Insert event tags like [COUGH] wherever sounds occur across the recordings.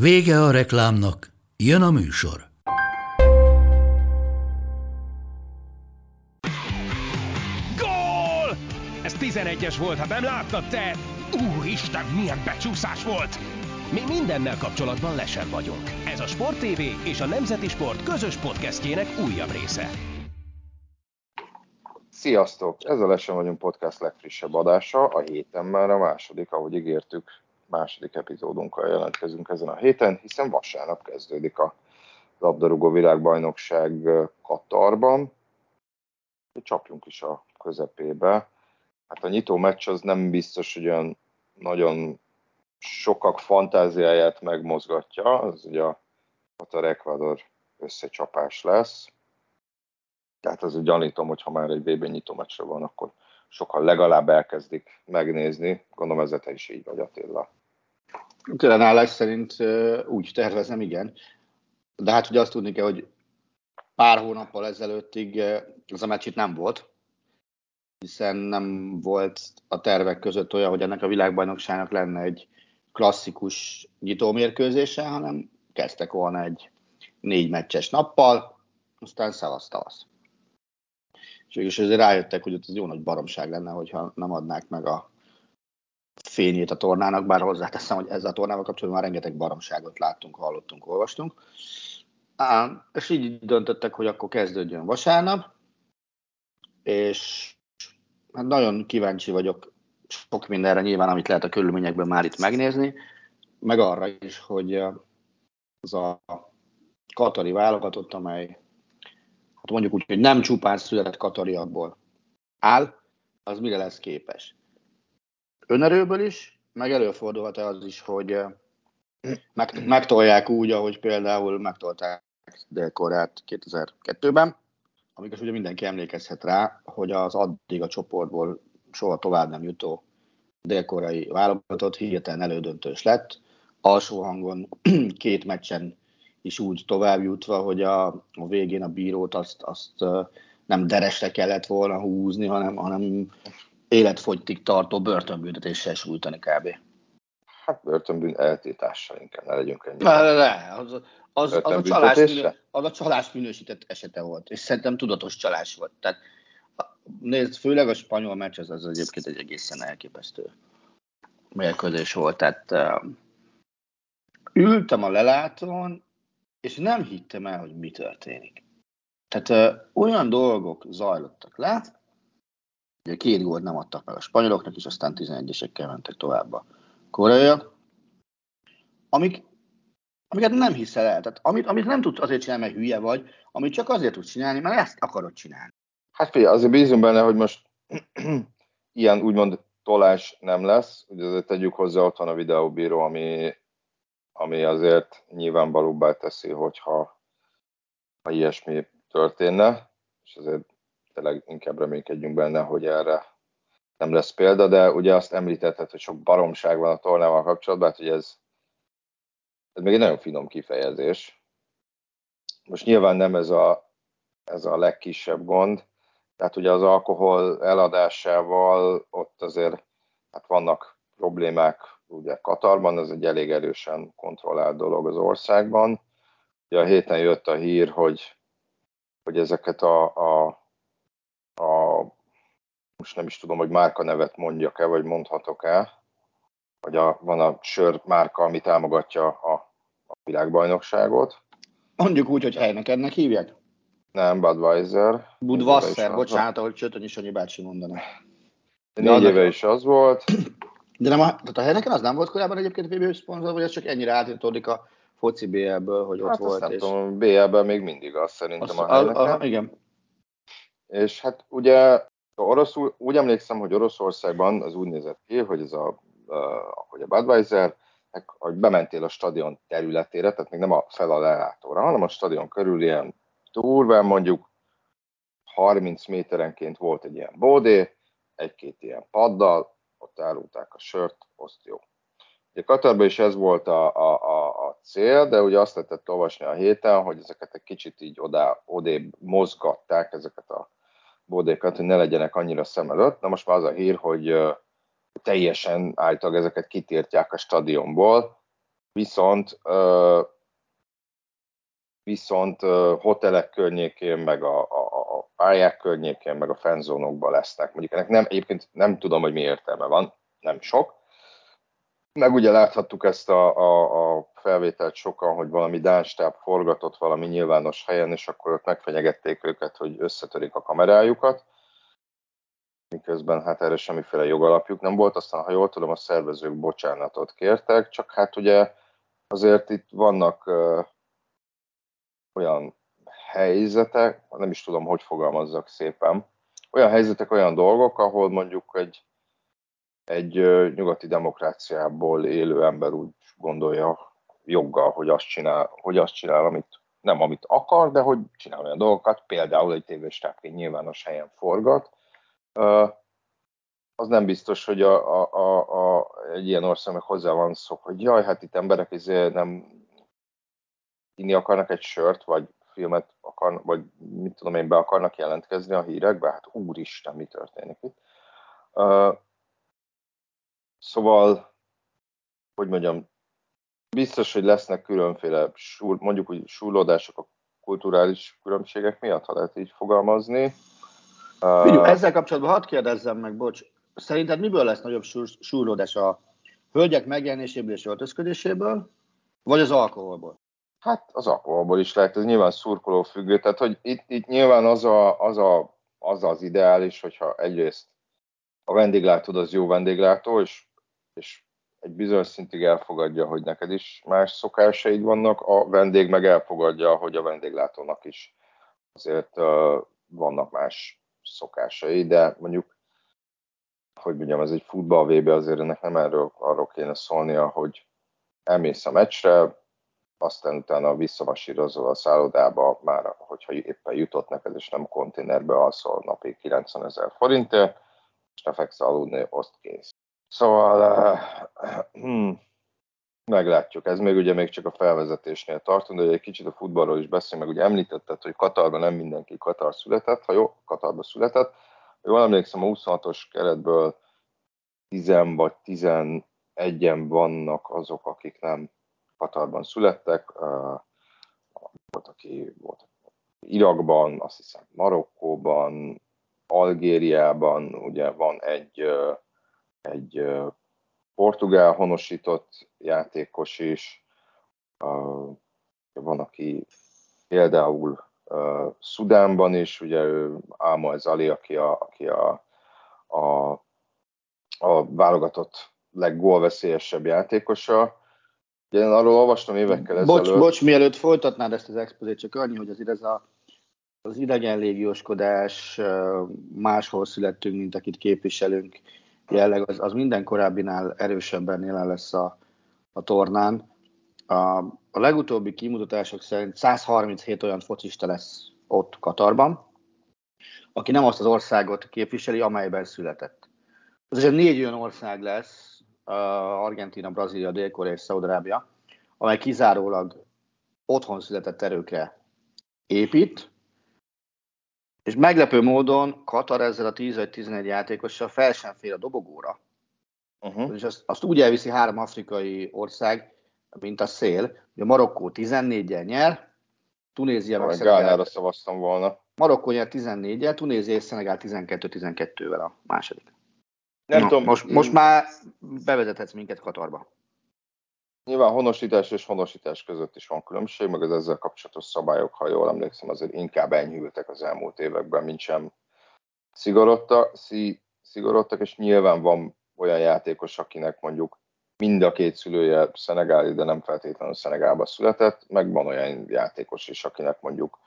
Vége a reklámnak, jön a műsor. Gól! Ez 11-es volt, ha nem láttad te! Úristen, milyen becsúszás volt! Mi mindennel kapcsolatban lesen vagyunk. Ez a Sport TV és a Nemzeti Sport közös podcastjének újabb része. Sziasztok! Ez a Lesen vagyunk podcast legfrissebb adása, a héten már a második, ahogy ígértük, második epizódunkkal jelentkezünk ezen a héten, hiszen vasárnap kezdődik a labdarúgó világbajnokság Katarban. Csapjunk is a közepébe. Hát a nyitó meccs az nem biztos, hogy olyan nagyon sokak fantáziáját megmozgatja, az ugye a Katar-Ecuador összecsapás lesz. Tehát az gyanítom, hogy ha már egy VB nyitó meccsre van, akkor sokan legalább elkezdik megnézni. Gondolom ezzel te is így vagy, Attila. Állás szerint úgy tervezem, igen. De hát ugye azt tudni kell, hogy pár hónappal ezelőttig ez a meccs itt nem volt, hiszen nem volt a tervek között olyan, hogy ennek a világbajnokságnak lenne egy klasszikus nyitómérkőzése, hanem kezdtek volna egy négy meccses nappal, aztán szavasz tavasz. És végülis azért rájöttek, hogy ez jó nagy baromság lenne, hogyha nem adnák meg a fényét a tornának, bár hozzáteszem, hogy ezzel a tornával kapcsolatban már rengeteg baromságot láttunk, hallottunk, olvastunk. Á, és így döntöttek, hogy akkor kezdődjön vasárnap, és hát nagyon kíváncsi vagyok sok mindenre nyilván, amit lehet a körülményekben már itt megnézni, meg arra is, hogy az a katari válogatott, amely hát mondjuk úgy, hogy nem csupán született katariakból áll, az mire lesz képes. Önerőből is, meg előfordulhat az is, hogy meg, megtolják úgy, ahogy például megtolták Dél-Koreát 2002-ben, amikor ugye mindenki emlékezhet rá, hogy az addig a csoportból soha tovább nem jutó dél-koreai válogatott hirtelen elődöntős lett, alsó hangon [CLEARS THROAT] két meccsen is úgy tovább jutva, hogy a, a végén a bírót azt, azt nem deresre kellett volna húzni, hanem, hanem életfogytig tartó börtönbüntetéssel sújtani kb. Hát börtönbűn eltétással inkább, ne legyünk ennyi. Ne, ne. Az, az, az, a csalás, az a csalás minősített esete volt, és szerintem tudatos csalás volt. Tehát nézd, főleg a spanyol meccs az, az egyébként egy egészen elképesztő mérkőzés volt. Tehát uh, ültem a lelátón, és nem hittem el, hogy mi történik. Tehát uh, olyan dolgok zajlottak le, ugye két gólt nem adtak meg a spanyoloknak, és aztán 11-esekkel mentek tovább a koreaiak, amik amiket nem hiszel el. Tehát amit, amit nem tudsz azért csinálni, mert hülye vagy, amit csak azért tudsz csinálni, mert ezt akarod csinálni. Hát figyelj, azért bízunk benne, hogy most [CLEARS THROAT] ilyen úgymond tolás nem lesz. Ugye azért tegyük hozzá, ott van a videóbíró, ami, ami azért nyilvánvalóbbá teszi, hogyha ha ilyesmi történne, és azért tényleg inkább reménykedjünk benne, hogy erre nem lesz példa, de ugye azt említetted, hogy sok baromság van a tornával kapcsolatban, hát hogy ez ez még egy nagyon finom kifejezés. Most nyilván nem ez a, ez a legkisebb gond, tehát ugye az alkohol eladásával ott azért hát vannak problémák, ugye Katarban, ez egy elég erősen kontrollált dolog az országban. Ugye a héten jött a hír, hogy, hogy ezeket a, a, a most nem is tudom, hogy márka nevet mondjak-e, vagy mondhatok-e, hogy a, van a sör márka, ami támogatja a, a világbajnokságot. Mondjuk úgy, hogy Heinekennek hívják? Nem, Budweiser. Budwasser, bocsánat, ahogy Csötönyi Sanyi bácsi mondaná. Négy éve is az volt. De nem a, tehát a Heineken az nem volt korábban egyébként VB szponzor, vagy ez csak ennyire átírtódik a foci BL-ből, hogy ott hát volt? Nem és... tudom, BL-ben még mindig az szerintem Az, a a, Heineken. a, igen. És hát ugye oroszul, úgy emlékszem, hogy Oroszországban az úgy nézett ki, hogy ez a, a, hogy a Budweiser hogy bementél a stadion területére, tehát még nem a fel a lelátóra, hanem a stadion körül ilyen durván mondjuk 30 méterenként volt egy ilyen bódé, egy-két ilyen paddal, ott árulták a sört, azt jó. Ugye Katarban is ez volt a, a, a, a cél, de ugye azt lehetett olvasni a héten, hogy ezeket egy kicsit így oda, odébb mozgatták, ezeket a bódékat, hogy ne legyenek annyira szem előtt. Na most már az a hír, hogy teljesen állítólag ezeket kitírtják a stadionból, viszont viszont hotelek környékén, meg a, a, a pályák környékén, meg a fenzónokban lesznek. Mondjuk ennek nem, egyébként nem tudom, hogy mi értelme van, nem sok. Meg ugye láthattuk ezt a, a, a felvételt sokan, hogy valami dánstáb forgatott valami nyilvános helyen, és akkor ott megfenyegették őket, hogy összetörik a kamerájukat. Miközben hát erre semmiféle jogalapjuk nem volt, aztán ha jól tudom, a szervezők bocsánatot kértek, csak hát ugye azért itt vannak ö, olyan helyzetek, nem is tudom, hogy fogalmazzak szépen, olyan helyzetek, olyan dolgok, ahol mondjuk egy, egy nyugati demokráciából élő ember úgy gondolja joggal, hogy azt csinál, hogy azt csinál amit nem amit akar, de hogy csinál olyan dolgokat, például egy tévéstábként nyilvános helyen forgat, az nem biztos, hogy a, a, a, a, egy ilyen országnak hozzá van szó, hogy jaj, hát itt emberek izé nem inni akarnak egy sört, vagy filmet akarnak, vagy mit tudom én, be akarnak jelentkezni a hírekbe, hát úristen, mi történik itt. Szóval, hogy mondjam, biztos, hogy lesznek különféle, súr, mondjuk úgy súrlódások a kulturális különbségek miatt, ha lehet így fogalmazni. Figyelj, ezzel kapcsolatban hadd kérdezzem meg, bocs, szerinted miből lesz nagyobb súrlódás a hölgyek megjelenéséből és öltözködéséből, vagy az alkoholból? Hát az alkoholból is lehet, ez nyilván szurkoló függő, tehát hogy itt, itt nyilván az, a, az, a, az az ideális, hogyha egyrészt a vendéglátó az jó vendéglátó, és, és egy bizonyos szintig elfogadja, hogy neked is más szokásaid vannak, a vendég meg elfogadja, hogy a vendéglátónak is azért uh, vannak más szokásai, de mondjuk, hogy mondjam, ez egy futball VB, azért ennek nem erről arról kéne szólnia, hogy elmész a meccsre, aztán utána visszamasírozol a szállodába, már hogyha éppen jutott neked, és nem konténerbe alszol napi 90 ezer forintért, feksz aludni, azt kész. Szóval uh, hmm, meglátjuk. Ez még ugye még csak a felvezetésnél tartunk, de egy kicsit a futballról is beszélünk, meg ugye említetted, hogy Katarban nem mindenki Katar született, ha jó, Katarban született. Jól emlékszem, a 26-os keretből 10 vagy 11-en vannak azok, akik nem Katarban születtek. Volt, aki volt Irakban, azt hiszem Marokkóban, Algériában, ugye van egy, egy portugál honosított játékos is, van, aki például Szudánban is, ugye ő ez Ali, aki a, aki a, a, a válogatott leggólveszélyesebb játékosa. Ugye én arról olvastam évekkel ezelőtt. Bocs, bocs, mielőtt folytatnád ezt az expozét, csak annyi, hogy azért ez a, az idegen légióskodás, máshol születtünk, mint akit képviselünk, jelleg az, az minden korábbinál erősebben jelen lesz a, a tornán. A, a legutóbbi kimutatások szerint 137 olyan focista lesz ott Katarban, aki nem azt az országot képviseli, amelyben született. Ez egy négy olyan ország lesz, Argentina, Brazília, Dél-Korea és Szaudarábia, amely kizárólag otthon született erőkre épít, és meglepő módon Katar ezzel a 10 vagy 11 játékossal fel sem fér a dobogóra. Uh-huh. És azt, azt úgy elviszi három afrikai ország, mint a szél, hogy a Marokkó 14-jel nyer, Tunézia meg Szenegál... szavaztam volna. Marokkó nyer 14-jel, Tunézia és Szenegál 12-12-vel a második. Nem Na, tudom. Most, most már bevezethetsz minket Katarba. Nyilván honosítás és honosítás között is van különbség, meg az ezzel kapcsolatos szabályok, ha jól emlékszem, azért inkább enyhültek az elmúlt években, mint sem szigorodtak, szigorodtak, és nyilván van olyan játékos, akinek mondjuk mind a két szülője szenegáli, de nem feltétlenül Szenegálba született, meg van olyan játékos is, akinek mondjuk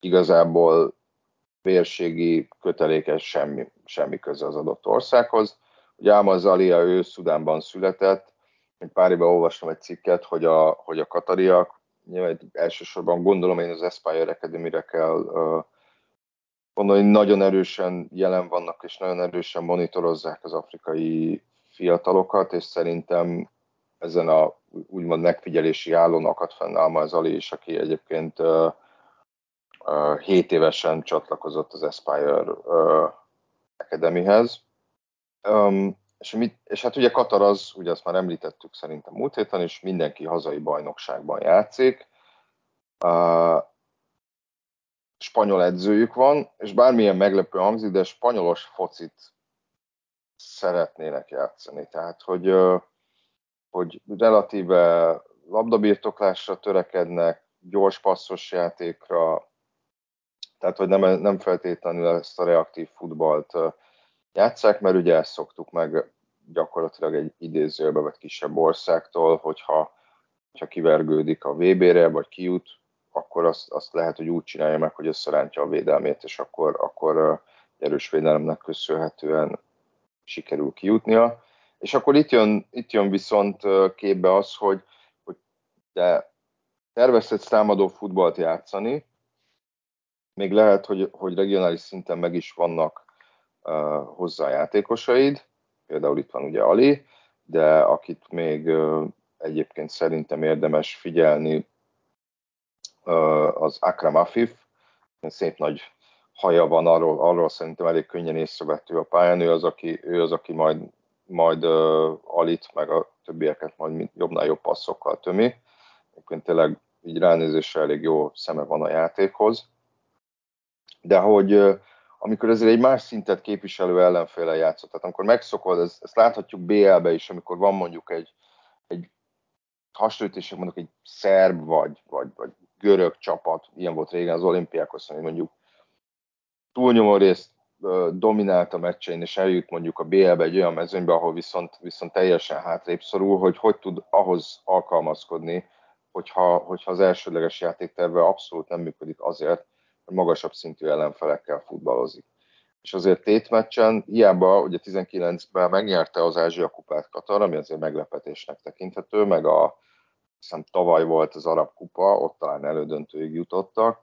igazából vérségi kötelékes semmi, semmi köze az adott országhoz. Ugye Ámaz Zalia, ő Szudánban született, egy pár éve olvastam egy cikket, hogy a, hogy a katariak, nyilván elsősorban gondolom én az Aspire Academy-re kell uh, gondolni, nagyon erősen jelen vannak, és nagyon erősen monitorozzák az afrikai fiatalokat, és szerintem ezen a úgymond megfigyelési állón akad fenn Alma Ali is, aki egyébként uh, uh, 7 évesen csatlakozott az Aspire uh, Academyhez. Um, és, mit, és hát ugye Katar az, ugye azt már említettük szerintem múlt héten is, mindenki hazai bajnokságban játszik. Uh, spanyol edzőjük van, és bármilyen meglepő hangzik, de spanyolos focit szeretnének játszani. Tehát, hogy, hogy relatíve labdabirtoklásra törekednek, gyors passzos játékra, tehát, hogy nem, nem feltétlenül ezt a reaktív futballt játszák, mert ugye ezt szoktuk meg gyakorlatilag egy idézőbe vagy kisebb országtól, hogyha, hogyha kivergődik a VB-re, vagy kijut, akkor azt, azt lehet, hogy úgy csinálja meg, hogy összerántja a védelmét, és akkor, akkor erős védelemnek köszönhetően sikerül kijutnia. És akkor itt jön, itt jön viszont képbe az, hogy, hogy te tervezhetsz támadó futballt játszani, még lehet, hogy, hogy regionális szinten meg is vannak hozzá játékosaid, például itt van ugye Ali, de akit még egyébként szerintem érdemes figyelni, az Akram Afif, szép nagy haja van, arról, arról szerintem elég könnyen észrevettő a pályán, ő az, aki, ő az, aki majd, majd uh, Alit, meg a többieket majd jobbnál jobb passzokkal tömi. Egyébként tényleg így ránézésre elég jó szeme van a játékhoz. De hogy amikor ezért egy más szintet képviselő ellenféle játszott, tehát amikor megszokod, ezt, ezt láthatjuk BL-be is, amikor van mondjuk egy, egy hasonlítések mondjuk egy szerb vagy, vagy, vagy görög csapat, ilyen volt régen az olimpiákhoz, hogy mondjuk túlnyomó részt dominált a meccsein, és eljut mondjuk a BL-be egy olyan mezőnybe, ahol viszont, viszont teljesen hátrébb szorul, hogy hogy tud ahhoz alkalmazkodni, hogyha, hogyha az elsődleges játékterve abszolút nem működik azért, magasabb szintű ellenfelekkel futballozik. És azért tétmeccsen, hiába ugye 19-ben megnyerte az Ázsia kupát Katar, ami azért meglepetésnek tekinthető, meg a hiszem tavaly volt az arab kupa, ott talán elődöntőig jutottak,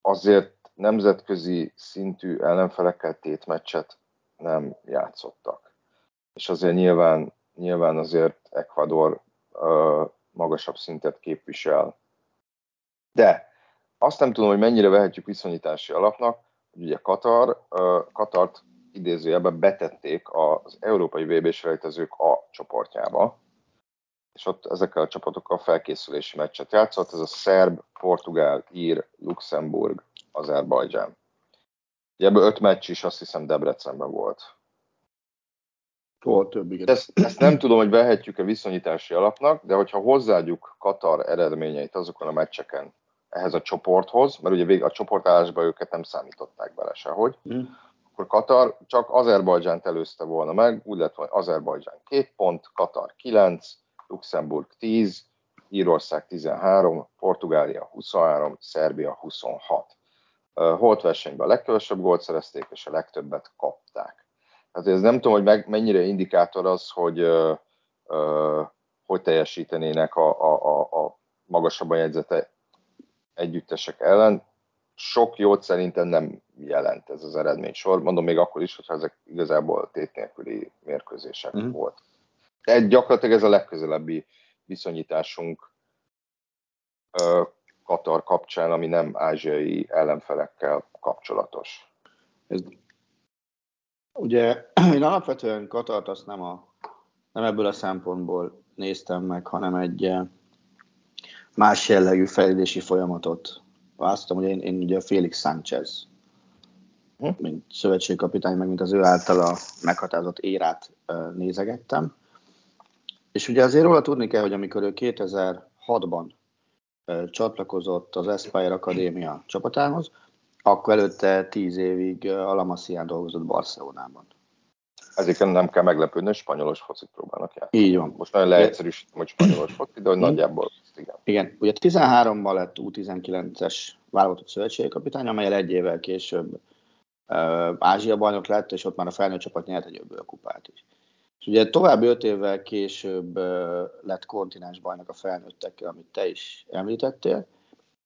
azért nemzetközi szintű ellenfelekkel tétmeccset nem játszottak. És azért nyilván, nyilván azért Ecuador uh, magasabb szintet képvisel. De azt nem tudom, hogy mennyire vehetjük viszonyítási alapnak, hogy ugye Katar, Katart idézőjelben betették az európai VB-s rejtezők A csoportjába, és ott ezekkel a csapatokkal felkészülési meccset játszott, ez a szerb, portugál, ír, Luxemburg, Azerbajdzsán. Ebből öt meccs is azt hiszem Debrecenben volt. Volt több, igen. Ezt, ezt nem tudom, hogy vehetjük-e viszonyítási alapnak, de hogyha hozzáadjuk Katar eredményeit azokon a meccseken ehhez a csoporthoz, mert ugye végig a csoportállásban őket nem számították bele sehogy, mm. akkor Katar csak Azerbajdzsánt előzte volna meg, úgy lett, hogy Azerbajdzsán két pont, Katar 9, Luxemburg 10, Írország 13, Portugália 23, Szerbia 26. Holt versenyben a legkevesebb gólt szerezték, és a legtöbbet kapták. Tehát ez nem tudom, hogy meg, mennyire indikátor az, hogy uh, uh, hogy teljesítenének a, a, a, a magasabban jegyzete együttesek ellen. Sok jót szerintem nem jelent ez az eredmény sor. Mondom még akkor is, hogyha ezek igazából tét nélküli mérkőzések mm. volt. Egy, gyakorlatilag ez a legközelebbi viszonyításunk Katar kapcsán, ami nem ázsiai ellenfelekkel kapcsolatos. Ez, ugye én alapvetően Katart azt nem, a, nem ebből a szempontból néztem meg, hanem egy más jellegű fejlődési folyamatot választottam. Ugye én, én ugye Félix Sánchez, hm? mint szövetségkapitány, meg mint az ő általa meghatározott érát nézegettem. És ugye azért róla tudni kell, hogy amikor ő 2006-ban csatlakozott az Aspire Akadémia csapatához, akkor előtte tíz évig Alamasián dolgozott Barcelonában. Ezért nem kell meglepődni, spanyolos focit próbálnak játszani. Így van. Most nagyon leegyszerűsítem, hogy spanyolos foci, de hogy mm. nagyjából igen. Igen, ugye 13-ban lett U19-es válogatott szövetségkapitány, amelyel egy évvel később uh, Ázsia bajnok lett, és ott már a felnőtt csapat nyert egy kupát is. És ugye további öt évvel később lett kontinens bajnok a felnőttekkel, amit te is említettél.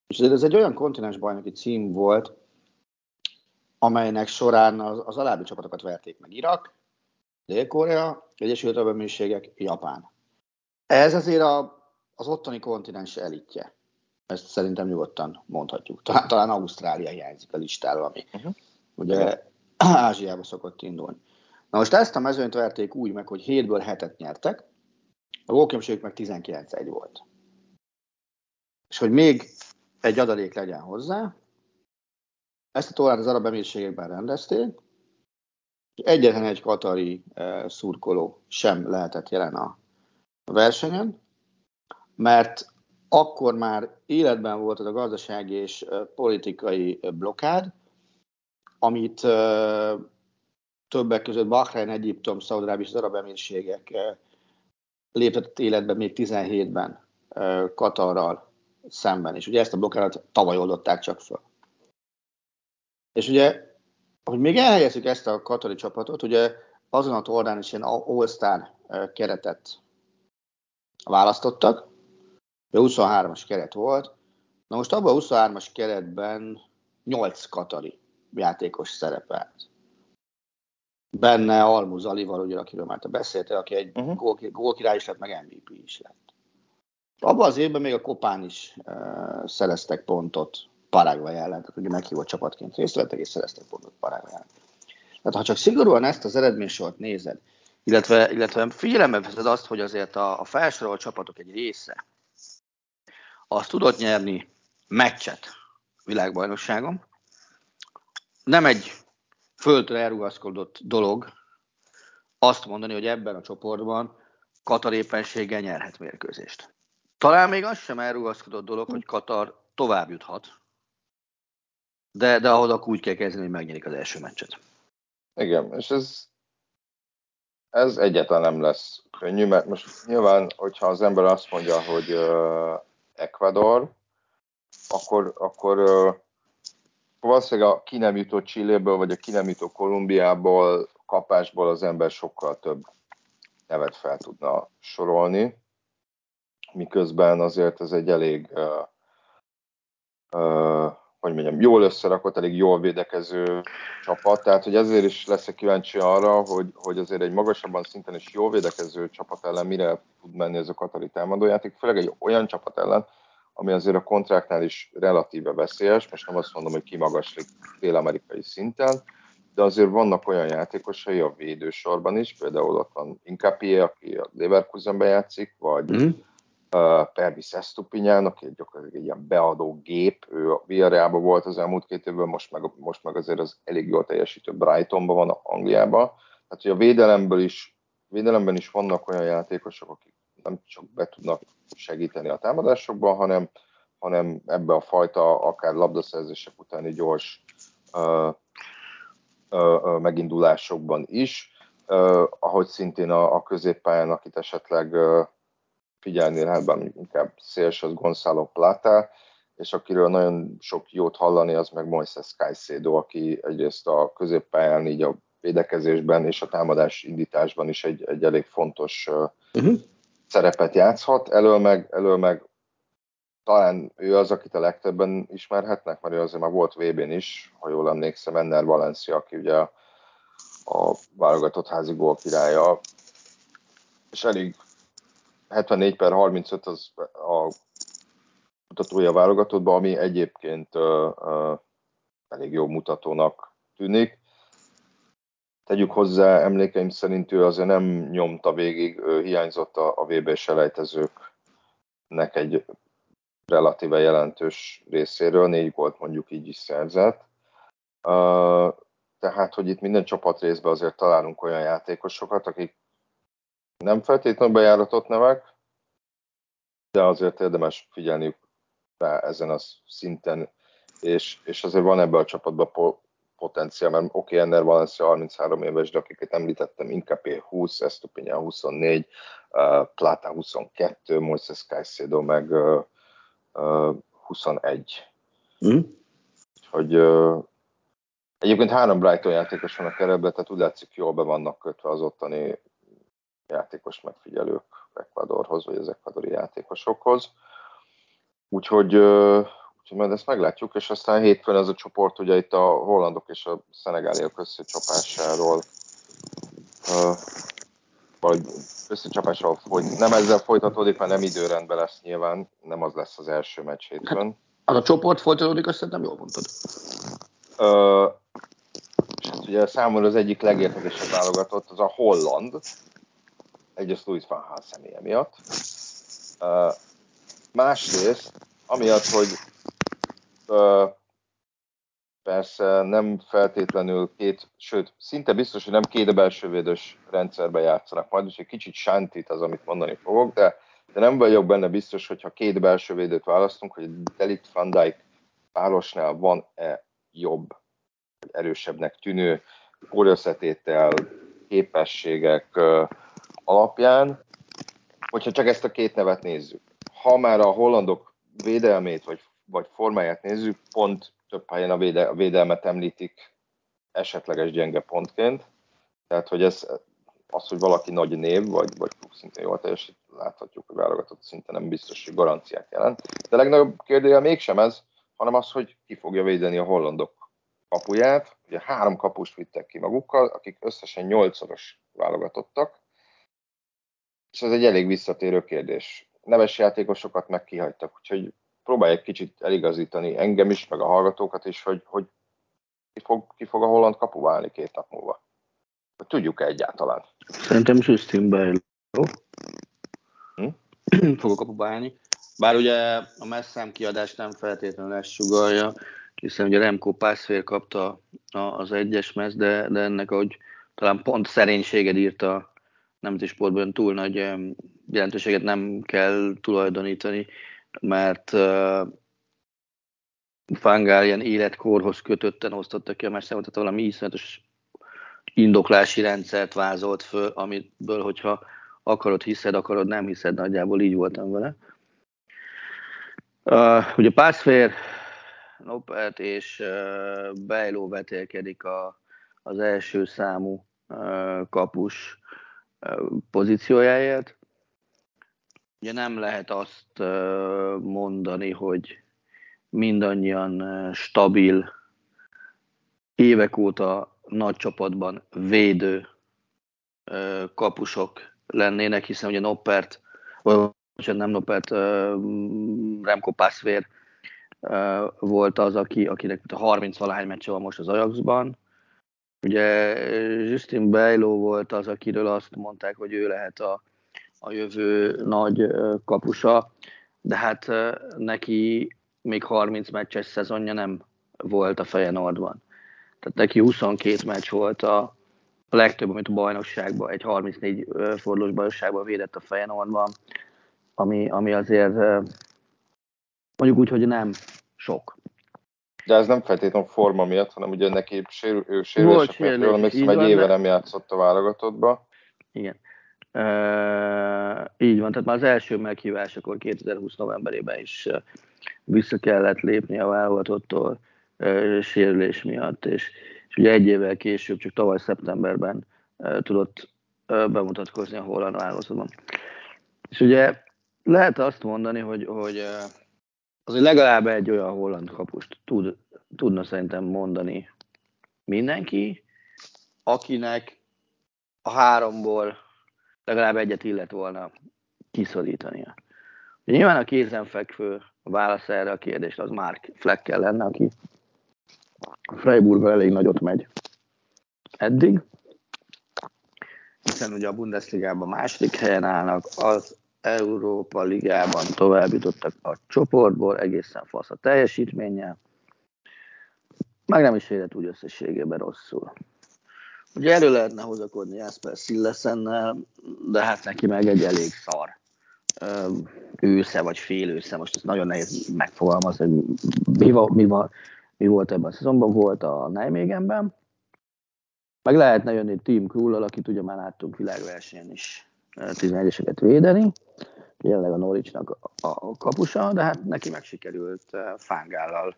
És ez egy olyan kontinens bajnoki cím volt, amelynek során az, az alábbi csapatokat verték meg. Irak, Dél-Korea, Egyesült Arab Emírségek, Japán. Ez azért a, az ottani kontinens elitje. Ezt szerintem nyugodtan mondhatjuk. Talán, talán Ausztrália hiányzik a listáról, ami uh-huh. ugye [CLEARS THROAT] Ázsiába szokott indulni. Na most ezt a mezőnyt verték úgy meg, hogy 7-ből 7-et nyertek, a gólkülönbségük meg 19-1 volt. És hogy még egy adalék legyen hozzá, ezt a tornát az arab emírségekben rendezték, egyetlen egy katari uh, szurkoló sem lehetett jelen a versenyen, mert akkor már életben volt az a gazdasági és politikai blokkád, amit többek között Bahrein, Egyiptom, Szaudaráb és az arab emírségek léptetett életbe még 17-ben Katarral szemben, és ugye ezt a blokkádot tavaly oldották csak föl. És ugye, hogy még elhelyezzük ezt a katari csapatot, ugye azon a tornán is ilyen All-Star keretet választottak, 23-as keret volt, na most abban a 23-as keretben 8 katari játékos szerepelt benne Almuz Alival, ugye, akiről már te beszéltél, aki egy uh-huh. gólkirály is lett, meg MVP is lett. Abban az évben még a Kopán is uh, szereztek pontot Paraguay ellen, tehát ugye meghívott csapatként részt vettek, és szereztek pontot Paraguay ellen. Tehát ha csak szigorúan ezt az eredménysort nézed, illetve, illetve figyelembe veszed azt, hogy azért a, a felsorolt csapatok egy része azt tudott nyerni meccset világbajnokságon, nem egy földre elrugaszkodott dolog azt mondani, hogy ebben a csoportban Katar éppenséggel nyerhet mérkőzést. Talán még az sem elrugaszkodott dolog, hogy Katar tovább juthat, de, de ahhoz akkor úgy kell kezdeni, hogy megnyerik az első meccset. Igen, és ez, ez egyáltalán nem lesz könnyű, mert most nyilván, hogyha az ember azt mondja, hogy Ecuador, akkor, akkor valószínűleg a ki nem jutó Csilléből, vagy a ki nem jutó Kolumbiából, kapásból az ember sokkal több nevet fel tudna sorolni, miközben azért ez egy elég, uh, uh, hogy mondjam, jól összerakott, elég jól védekező csapat, tehát hogy ezért is leszek kíváncsi arra, hogy, hogy azért egy magasabban szinten is jól védekező csapat ellen mire tud menni ez a katari támadójáték, főleg egy olyan csapat ellen, ami azért a kontráktnál is relatíve veszélyes, most nem azt mondom, hogy kimagaslik dél-amerikai szinten, de azért vannak olyan játékosai a védősorban is, például ott van Inkapie, aki a Leverkusenben játszik, vagy mm. Pervis Estupinyán, aki gyakorlatilag egy ilyen beadó gép, ő a Villarrealban volt az elmúlt két évben, most meg, most meg azért az elég jól teljesítő Brightonban van, Angliában. Tehát, hogy a védelemből is, védelemben is vannak olyan játékosok, akik nem csak be tudnak segíteni a támadásokban, hanem, hanem ebbe a fajta akár labdaszerzések utáni gyors uh, uh, megindulásokban is, uh, ahogy szintén a, a középpályán, akit esetleg uh, figyelni lehet, bár inkább széls, az Gonzalo Plata, és akiről nagyon sok jót hallani, az meg Moises Caicedo, aki egyrészt a középpályán, így a védekezésben és a támadás indításban is egy, egy elég fontos uh-huh szerepet játszhat, elől meg, elől meg talán ő az, akit a legtöbben ismerhetnek, mert ő azért már volt VB-n is, ha jól emlékszem, Enner Valencia, aki ugye a, a válogatott házi gól királya, és elég 74 per 35 az a mutatója válogatottban, ami egyébként elég jó mutatónak tűnik. Tegyük hozzá, emlékeim szerint ő azért nem nyomta végig, ő hiányzott a, a VB selejtezőknek egy relatíve jelentős részéről, négy volt mondjuk így is szerzett. Tehát, hogy itt minden csapat részben azért találunk olyan játékosokat, akik nem feltétlenül bejáratott nevek, de azért érdemes figyelni rá ezen a szinten, és, és azért van ebben a csapatban potenciál, mert oké, okay, Enner Valencia 33 éves, de akiket említettem, Inkapé 20, Estupinyán 24, uh, Plata 22, Moises Caicedo meg uh, uh, 21. Mm. Hogy uh, egyébként három Brighton játékos van a keretben, tehát úgy látszik, jól be vannak kötve az ottani játékos megfigyelők Ecuadorhoz, vagy az ekvadori játékosokhoz. Úgyhogy, úgyhogy majd ezt meglátjuk, és aztán hétfőn ez a csoport, ugye itt a hollandok és a szenegáliak összecsapásáról vagy összecsapással folyt, nem ezzel folytatódik, mert nem időrendben lesz nyilván, nem az lesz az első meccs hétfőn. Hát, az a csoport folytatódik, azt nem jól mondtad. Ö, és hát ugye számomra az egyik legértekesebb válogatott az a holland, egyrészt Louis van Gaal személye miatt, ö, másrészt amiatt, hogy ö, persze nem feltétlenül két, sőt, szinte biztos, hogy nem két belsővédős rendszerben játszanak majd, és egy kicsit sántít az, amit mondani fogok, de, de nem vagyok benne biztos, hogyha két belsővédőt választunk, hogy Delit Van Dijk párosnál van-e jobb, erősebbnek tűnő kórösszetétel, képességek alapján, hogyha csak ezt a két nevet nézzük. Ha már a hollandok védelmét vagy, vagy formáját nézzük, pont több helyen a, véde, a védelmet említik esetleges gyenge pontként. Tehát, hogy ez, az, hogy valaki nagy név, vagy, vagy szintén jól teljesít, láthatjuk, hogy válogatott szinte nem biztos, hogy garanciát jelent. De a legnagyobb kérdője mégsem ez, hanem az, hogy ki fogja védeni a hollandok kapuját. Ugye három kapust vittek ki magukkal, akik összesen nyolcszoros válogatottak, és ez egy elég visszatérő kérdés. Neves játékosokat meg kihagytak, úgyhogy próbálj egy kicsit eligazítani engem is, meg a hallgatókat is, hogy, hogy ki, fog, ki fog a holland kapu válni két nap múlva. Hogy tudjuk-e egyáltalán? Szerintem Justin Bale hm? [CLEARS THROAT] fog a kapuba állni. Bár ugye a messzám kiadás nem feltétlenül ezt sugalja, hiszen ugye Remco Pászfér kapta az egyes mez, de, de ennek, ahogy talán pont szerénységed írta nemzeti sportban túl nagy jelentőséget nem kell tulajdonítani mert Fangál ilyen életkorhoz kötötten osztotta ki a mesteremot, tehát valami iszonyatos indoklási rendszert vázolt föl, amiből, hogyha akarod, hiszed, akarod, nem hiszed, nagyjából így voltam vele. Uh, ugye Pászfér, Nopert és uh, Bejló vetélkedik a, az első számú uh, kapus pozíciójáért. Ugye nem lehet azt mondani, hogy mindannyian stabil, évek óta nagy csapatban védő kapusok lennének, hiszen ugye Noppert, vagy nem Noppert, Remco Pászvér volt az, aki, akinek a 30 valahány meccse van most az Ajaxban. Ugye Justin Bejló volt az, akiről azt mondták, hogy ő lehet a, a jövő nagy kapusa, de hát neki még 30 meccses szezonja nem volt a Fejenordban. Tehát neki 22 meccs volt a, legtöbb, amit a bajnokságban, egy 34 fordulós bajnokságban védett a Fejenordban, ami, ami azért mondjuk úgy, hogy nem sok. De ez nem feltétlenül forma miatt, hanem ugye neki sérül, ő sérülések miatt, jól emlékszem, egy éve nem játszott a válogatottba. Igen. Uh, így van, tehát már az első meghívásakor 2020 novemberében is vissza kellett lépni a válogatottól uh, sérülés miatt, és, és ugye egy évvel később, csak tavaly szeptemberben uh, tudott uh, bemutatkozni a holland válogatottban. És ugye lehet azt mondani, hogy, hogy uh, azért legalább egy olyan holland kapust tud, tudna szerintem mondani mindenki, akinek a háromból legalább egyet illet volna kiszorítania. Nyilván a kézenfekvő válasz erre a kérdést az Mark Fleckkel lenne, aki Freiburggal elég nagyot megy eddig, hiszen ugye a Bundesligában második helyen állnak, az Európa Ligában tovább jutottak a csoportból, egészen fasz a teljesítménnyel, meg nem is érett úgy összességében rosszul. Ugye elő lehetne hozakodni Jasper Szilleszennel, de hát neki meg egy elég szar ősze vagy fél ősze, most ez nagyon nehéz megfogalmazni, hogy mi, mi, mi, mi volt ebben a szezonban, volt a Nijmegenben, meg lehetne jönni Team Krullal, akit ugye már láttunk világversenyen is 11-eseket védeni, jelenleg a Norwichnak a, kapusa, de hát neki meg sikerült Fángállal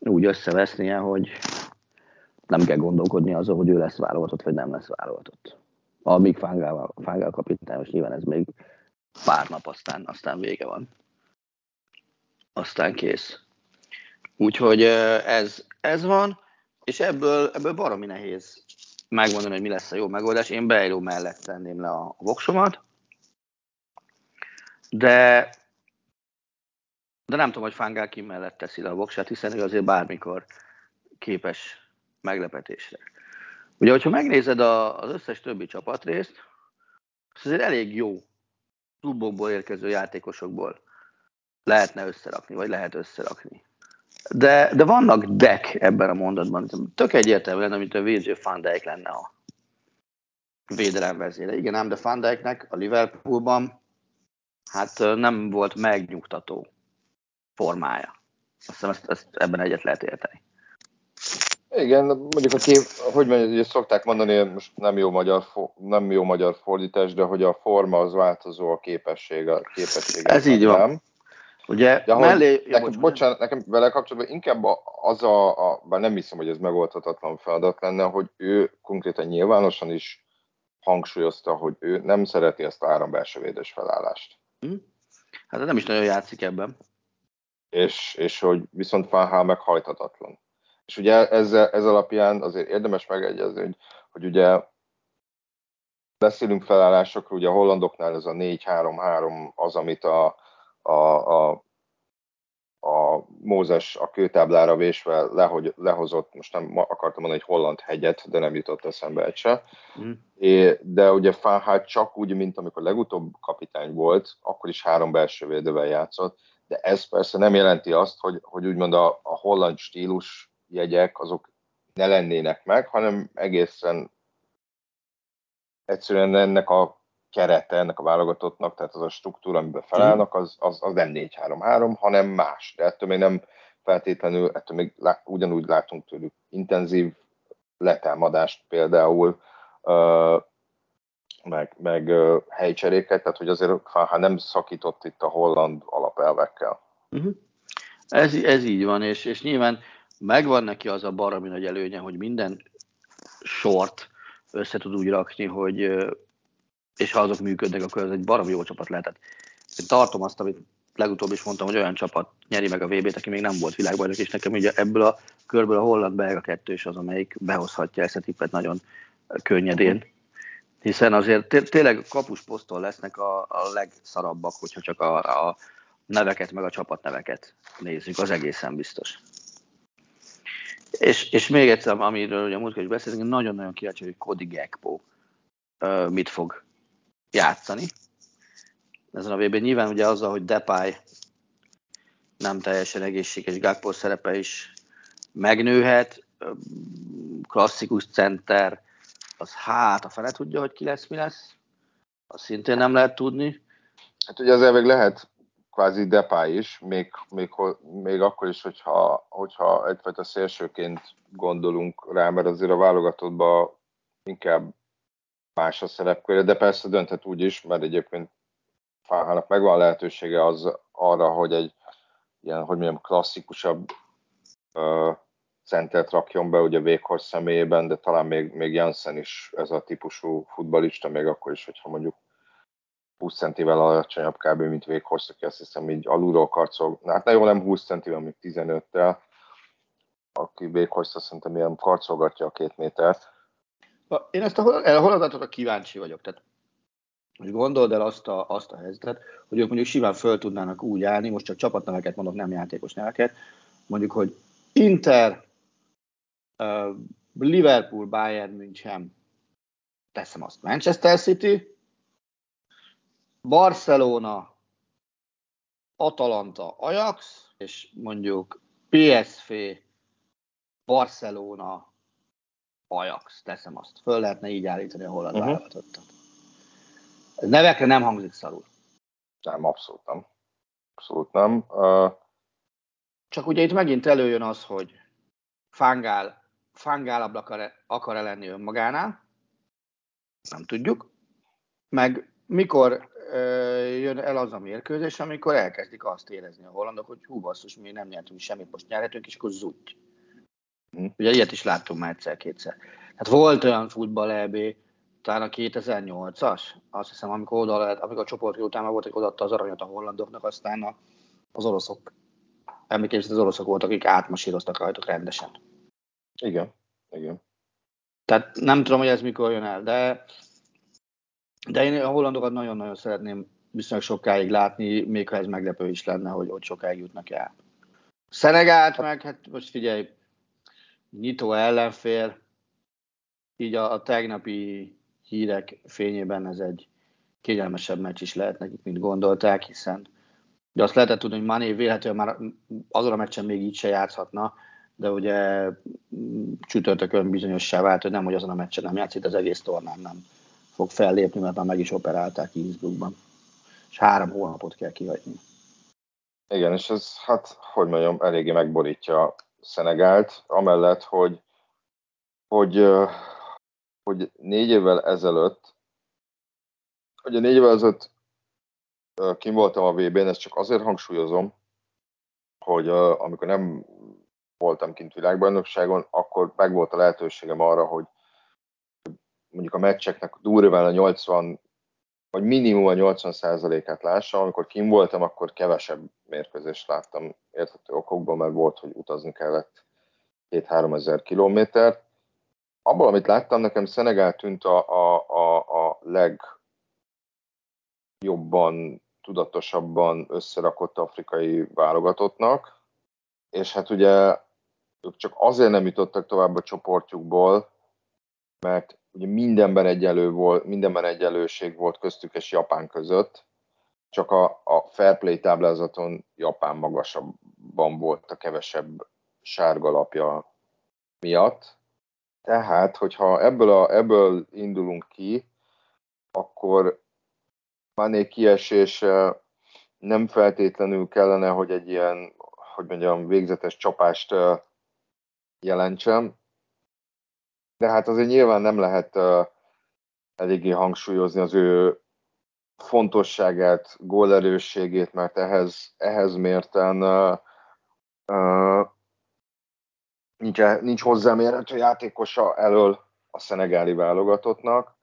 úgy összevesznie, hogy nem kell gondolkodni azon, hogy ő lesz válogatott, vagy nem lesz válogatott. Amíg Fángál, Fángál kapitány, most nyilván ez még pár nap, aztán, aztán vége van. Aztán kész. Úgyhogy ez, ez van, és ebből, ebből baromi nehéz megmondani, hogy mi lesz a jó megoldás. Én beálló mellett tenném le a voksomat, de, de nem tudom, hogy Fangál ki mellett teszi le a voksát, hiszen ő azért bármikor képes meglepetésre. Ugye, hogyha megnézed a, az összes többi csapatrészt, az azért elég jó klubokból érkező játékosokból lehetne összerakni, vagy lehet összerakni. De, de vannak deck ebben a mondatban. Tök egyértelmű lenne, amit a Virgil van lenne a védelem vezére. Igen, ám de Van a Liverpoolban hát nem volt megnyugtató formája. Azt hiszem, ezt, ezt ebben egyet lehet érteni. Igen, mondjuk a kép, hogy mondjuk, hogy szokták mondani, most nem jó, magyar, nem jó magyar fordítás, de hogy a forma az változó, a képesség, a képesség. Ez így van. Nem. Ugye, de mellé... Nekem, bocsánat, bocsánat, nekem vele kapcsolatban inkább az a, a, bár nem hiszem, hogy ez megoldhatatlan feladat lenne, hogy ő konkrétan nyilvánosan is hangsúlyozta, hogy ő nem szereti ezt a három belső védős felállást. Hm? Hát nem is nagyon játszik ebben. És, és hogy viszont Fánhál meghajthatatlan. És ugye ez, ez alapján azért érdemes megegyezni, hogy, hogy ugye beszélünk felállásokról, ugye a hollandoknál ez a 4-3-3 az, amit a, a, a, a Mózes a kőtáblára vésve lehogy, lehozott, most nem akartam mondani egy holland hegyet, de nem jutott eszembe egy se. Mm. É, de ugye Fáhát csak úgy, mint amikor legutóbb kapitány volt, akkor is három belső védővel játszott, de ez persze nem jelenti azt, hogy, hogy úgymond a, a holland stílus jegyek azok ne lennének meg, hanem egészen egyszerűen ennek a kerete, ennek a válogatottnak, tehát az a struktúra, amiben felállnak, az, az, az nem 4-3-3, hanem más. De ettől még nem feltétlenül, ettől még lá, ugyanúgy látunk tőlük intenzív letámadást például, meg, meg helycseréket, tehát hogy azért ha nem szakított itt a holland alapelvekkel. Uh-huh. Ez, ez így van, és, és nyilván megvan neki az a baromi nagy előnye, hogy minden sort össze tud úgy rakni, hogy és ha azok működnek, akkor ez egy baromi jó csapat lehetett. Én tartom azt, amit legutóbb is mondtam, hogy olyan csapat nyeri meg a VB-t, aki még nem volt világbajnok, és nekem ugye ebből a körből a holland belga kettős az, amelyik behozhatja ezt a tippet nagyon könnyedén. Hiszen azért té- tényleg kapusposztól lesznek a, a legszarabbak, hogyha csak a, a neveket, meg a csapatneveket nézzük, az egészen biztos. És, és még egyszer, amiről ugye múltkor is beszélünk, nagyon-nagyon kíváncsi, hogy Cody Gekpo mit fog játszani. Ezen a vb nyilván ugye azzal, hogy Depay nem teljesen egészséges, Gakpo szerepe is megnőhet, klasszikus center, az hát a fele tudja, hogy ki lesz, mi lesz. Azt szintén nem lehet tudni. Hát ugye az elvég lehet kvázi Depay is, még, még, még akkor is, hogyha, hogyha egyfajta szélsőként gondolunk rá, mert azért a válogatottban inkább más a szerepköre, de persze dönthet úgy is, mert egyébként Fáhának megvan lehetősége az arra, hogy egy ilyen, hogy mondjam, klasszikusabb uh, centert rakjon be, ugye Vékhorst személyében, de talán még, még Janssen is ez a típusú futbalista, még akkor is, hogyha mondjuk 20 centivel alacsonyabb kb. mint Vékhorst, aki azt hiszem így alulról karcol, hát nagyon nem 20 centivel, még 15-tel, aki Vékhorst azt szerintem ilyen karcolgatja a két métert. Én ezt a, a holandatotra kíváncsi vagyok. Tehát hogy gondold el azt a, azt a helyzetet, hogy ők mondjuk simán föl tudnának úgy állni, most csak csapatneveket mondok, nem játékos neveket, mondjuk, hogy Inter, uh, Liverpool, Bayern München, teszem azt, Manchester City, Barcelona, Atalanta, Ajax, és mondjuk PSV, Barcelona, Ajax, teszem azt. Föl lehetne így állítani a holland uh-huh. válogatottat. Ez nevekre nem hangzik szarul. Nem, abszolút nem. Abszolút nem. Uh... Csak ugye itt megint előjön az, hogy Fangál, Fangálabb akar, akar-e lenni önmagánál, nem tudjuk, meg mikor jön el az a mérkőzés, amikor elkezdik azt érezni a hollandok, hogy hú basszus, mi nem nyertünk semmit, most nyerhetünk, és akkor zúgy. Ugye ilyet is láttunk már egyszer-kétszer. Hát volt olyan futball EB, talán a 2008-as, azt hiszem, amikor oda amikor a csoport után volt, hogy odaadta az aranyat a hollandoknak, aztán a, az oroszok, emlékezni, az oroszok voltak, akik átmasíroztak rajtuk rendesen. Igen, igen. Tehát nem tudom, hogy ez mikor jön el, de, de én a hollandokat nagyon-nagyon szeretném viszonylag sokáig látni, még ha ez meglepő is lenne, hogy ott sokáig jutnak el. Szenegált meg, hát most figyelj, nyitó ellenfél, így a, a tegnapi hírek fényében ez egy kényelmesebb meccs is lehet nekik, mint gondolták, hiszen de azt lehetett tudni, hogy Mané vélhetően már azon a meccsen még így se játszhatna, de ugye csütörtökön bizonyossá vált, hogy nem, hogy azon a meccsen nem játszik, az egész tornán nem fog fellépni, mert már meg is operálták Innsbruckban. És három hónapot kell kihagyni. Igen, és ez, hát, hogy mondjam, eléggé megborítja Szenegált, amellett, hogy, hogy, hogy négy évvel ezelőtt, ugye négy évvel ezelőtt kim voltam a VB-n, ezt csak azért hangsúlyozom, hogy amikor nem voltam kint világbajnokságon, akkor meg volt a lehetőségem arra, hogy mondjuk a meccseknek durván a 80, vagy minimum a 80%-át lássam. Amikor kim voltam, akkor kevesebb mérkőzést láttam érthető okokból, mert volt, hogy utazni kellett 2-3 ezer kilométert. Abból, amit láttam, nekem Szenegál tűnt a, a, a, a legjobban, tudatosabban összerakott afrikai válogatottnak, és hát ugye ők csak azért nem jutottak tovább a csoportjukból, mert ugye mindenben egyelő volt, mindenben egyenlőség volt köztük és Japán között, csak a, a fair play táblázaton Japán magasabban volt a kevesebb sárga lapja miatt. Tehát, hogyha ebből, a, ebből indulunk ki, akkor Mané kiesése nem feltétlenül kellene, hogy egy ilyen, hogy mondjam, végzetes csapást jelentsem, de hát azért nyilván nem lehet uh, eléggé hangsúlyozni az ő fontosságát, gólerősségét, mert ehhez, ehhez mérten uh, uh, nincs, nincs hozzámérhető játékosa elől a szenegáli válogatottnak,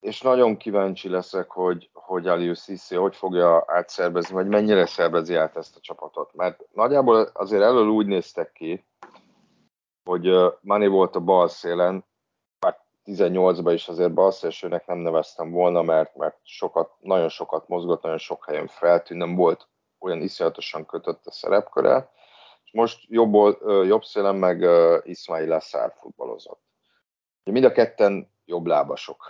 és nagyon kíváncsi leszek, hogy, hogy Alius Sissi hogy fogja átszervezni, vagy mennyire szervezi át ezt a csapatot. Mert nagyjából azért elől úgy néztek ki, hogy Mani volt a bal szélen, már 18-ban is azért balszélsőnek nem neveztem volna, mert, mert sokat, nagyon sokat mozgott, nagyon sok helyen feltűnt, nem volt olyan iszonyatosan kötött a szerepköre, és most jobb, jobb szélen meg Ismail Lassár futballozott. Mind a ketten jobb lábasok.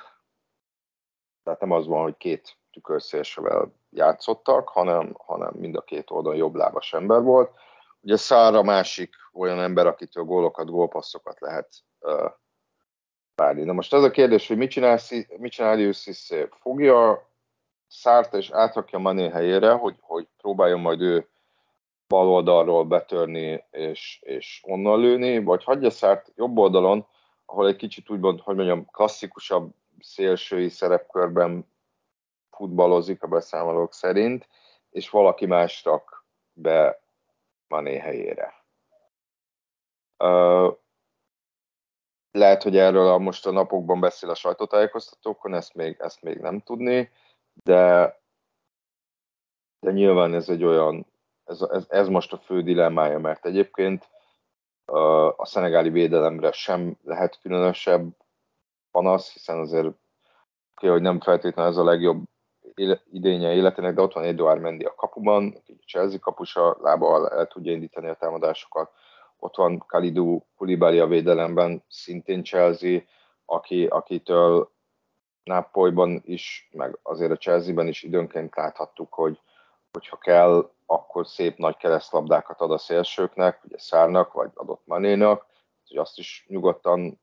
Tehát nem az van, hogy két tükörszélsővel játszottak, hanem, hanem mind a két oldalon jobb lábas ember volt. Ugye Szára másik olyan ember, akitől gólokat, gólpasszokat lehet uh, várni. Na most az a kérdés, hogy mit csinál, mit csinál Jussisz? Fogja Szárt és átrakja Mané helyére, hogy, hogy próbáljon majd ő bal oldalról betörni és, és onnan lőni, vagy hagyja Szárt jobb oldalon, ahol egy kicsit úgy hogy mondjam, klasszikusabb szélsői szerepkörben futballozik a beszámolók szerint, és valaki más rak be Mané helyére. Uh, lehet, hogy erről a most a napokban beszél a sajtótájékoztatókon, ezt még, ezt még nem tudni, de, de nyilván ez egy olyan, ez, ez, ez most a fő dilemmája, mert egyébként uh, a szenegáli védelemre sem lehet különösebb panasz, hiszen azért oké, hogy nem feltétlenül ez a legjobb idénye életének, de ott van Eduard Mendy a kapuban, aki Chelsea kapusa, lába el tudja indítani a támadásokat. Ott van Kalidou Koulibaly a védelemben, szintén Chelsea, aki, akitől Nápolyban is, meg azért a Chelsea-ben is időnként láthattuk, hogy hogyha kell, akkor szép nagy keresztlabdákat ad a szélsőknek, ugye Szárnak, vagy adott Manénak, hogy azt is nyugodtan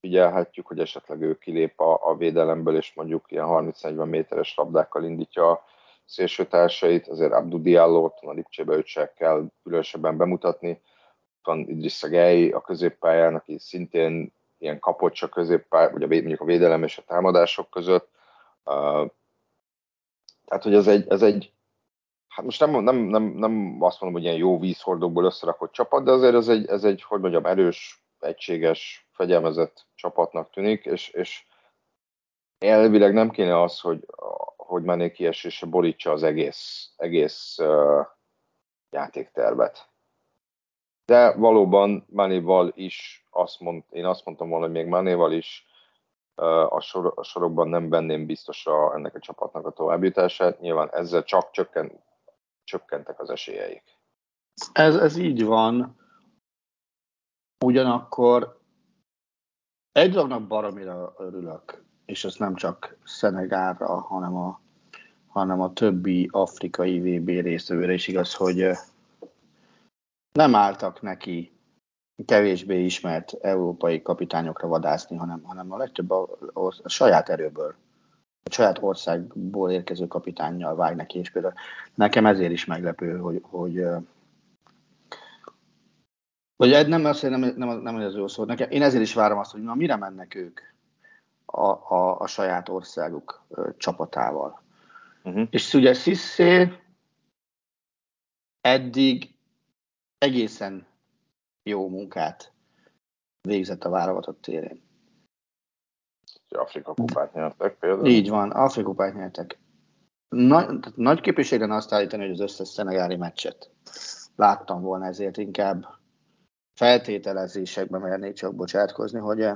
figyelhetjük, hogy esetleg ő kilép a, a védelemből, és mondjuk ilyen 30-40 méteres labdákkal indítja a szélsőtársait, azért Abdu Diallo a Lipcsébe őt se kell különösebben bemutatni. Van Idrissa Gay a középpályán, aki szintén ilyen kapocs a középpály, vagy a, mondjuk a védelem és a támadások között. Uh, tehát, hogy ez egy, ez egy hát most nem, nem, nem, nem azt mondom, hogy ilyen jó vízhordókból összerakott csapat, de azért ez egy, ez egy hogy mondjam, erős, egységes, fegyelmezett csapatnak tűnik, és, és elvileg nem kéne az, hogy, hogy Mané kiesése borítsa az egész, egész uh, játéktervet. De valóban Manéval is azt mond, én azt mondtam volna, hogy még Manéval is uh, a, sor, a sorokban nem venném biztosra ennek a csapatnak a továbbjutását. Nyilván ezzel csak csökken, csökkentek az esélyeik. Ez, ez így van. Ugyanakkor egy dolognak baromira örülök, és ez nem csak Szenegálra, hanem a, hanem a többi afrikai VB résztvevőre is igaz, hogy nem álltak neki kevésbé ismert európai kapitányokra vadászni, hanem, hanem a legtöbb a, a, saját erőből, a saját országból érkező kapitánnyal vág neki, és például nekem ezért is meglepő, hogy, hogy vagy nem azt, nem, nem, nem, az jó szó. Nekem, én ezért is várom azt, hogy na, mire mennek ők a, a, a saját országuk ö, csapatával. Uh-huh. És ugye Sissé eddig egészen jó munkát végzett a válogatott térén. Afrika kupát nyertek például. Így van, Afrika kupát nyertek. Nagy, nagy képviségen azt állítani, hogy az összes szenegári meccset láttam volna, ezért inkább feltételezésekbe mernék csak bocsátkozni, hogy